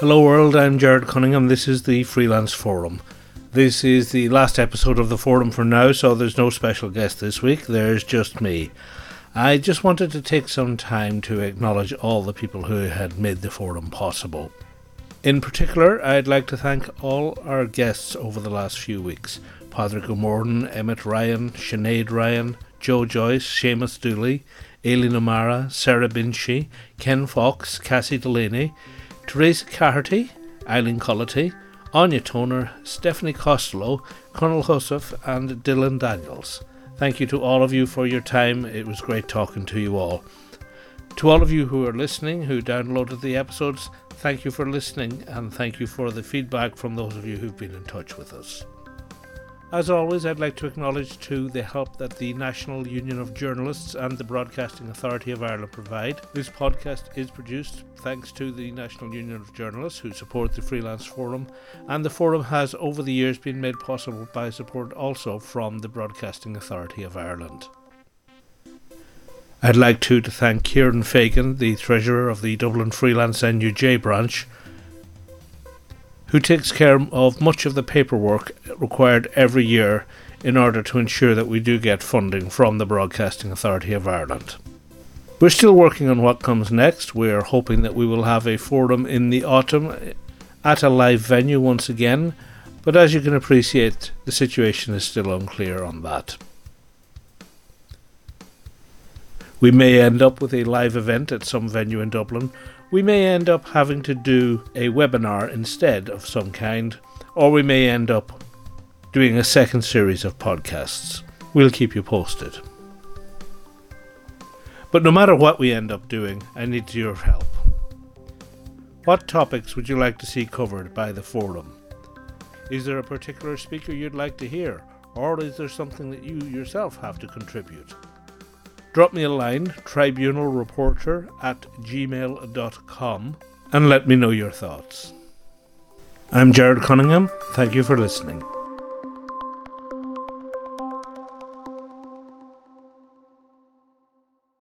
Hello, world. I'm Gerard Cunningham. This is the Freelance Forum. This is the last episode of the forum for now, so there's no special guest this week. There's just me. I just wanted to take some time to acknowledge all the people who had made the forum possible. In particular, I'd like to thank all our guests over the last few weeks Padraig O'Morain, Emmett Ryan, Sinead Ryan, Joe Joyce, Seamus Dooley, Aileen O'Mara, Sarah Binchy, Ken Fox, Cassie Delaney, Teresa Carty, Eileen Collety, Anya Toner, Stephanie Costello, Colonel Hussif, and Dylan Daniels. Thank you to all of you for your time. It was great talking to you all. To all of you who are listening, who downloaded the episodes, thank you for listening and thank you for the feedback from those of you who've been in touch with us. As always, I'd like to acknowledge too the help that the National Union of Journalists and the Broadcasting Authority of Ireland provide. This podcast is produced thanks to the National Union of Journalists who support the Freelance Forum, and the forum has over the years been made possible by support also from the Broadcasting Authority of Ireland. I'd like to, to thank Kieran Fagan, the Treasurer of the Dublin Freelance NUJ branch, who takes care of much of the paperwork required every year in order to ensure that we do get funding from the Broadcasting Authority of Ireland. We're still working on what comes next. We're hoping that we will have a forum in the autumn at a live venue once again, but as you can appreciate, the situation is still unclear on that. We may end up with a live event at some venue in Dublin, we may end up having to do a webinar instead of some kind, or we may end up doing a second series of podcasts. We'll keep you posted. But no matter what we end up doing, I need your help. What topics would you like to see covered by the forum? Is there a particular speaker you'd like to hear, or is there something that you yourself have to contribute? Drop me a line, tribunalreporter at gmail.com, and let me know your thoughts. I'm Gerard Cunningham. Thank you for listening.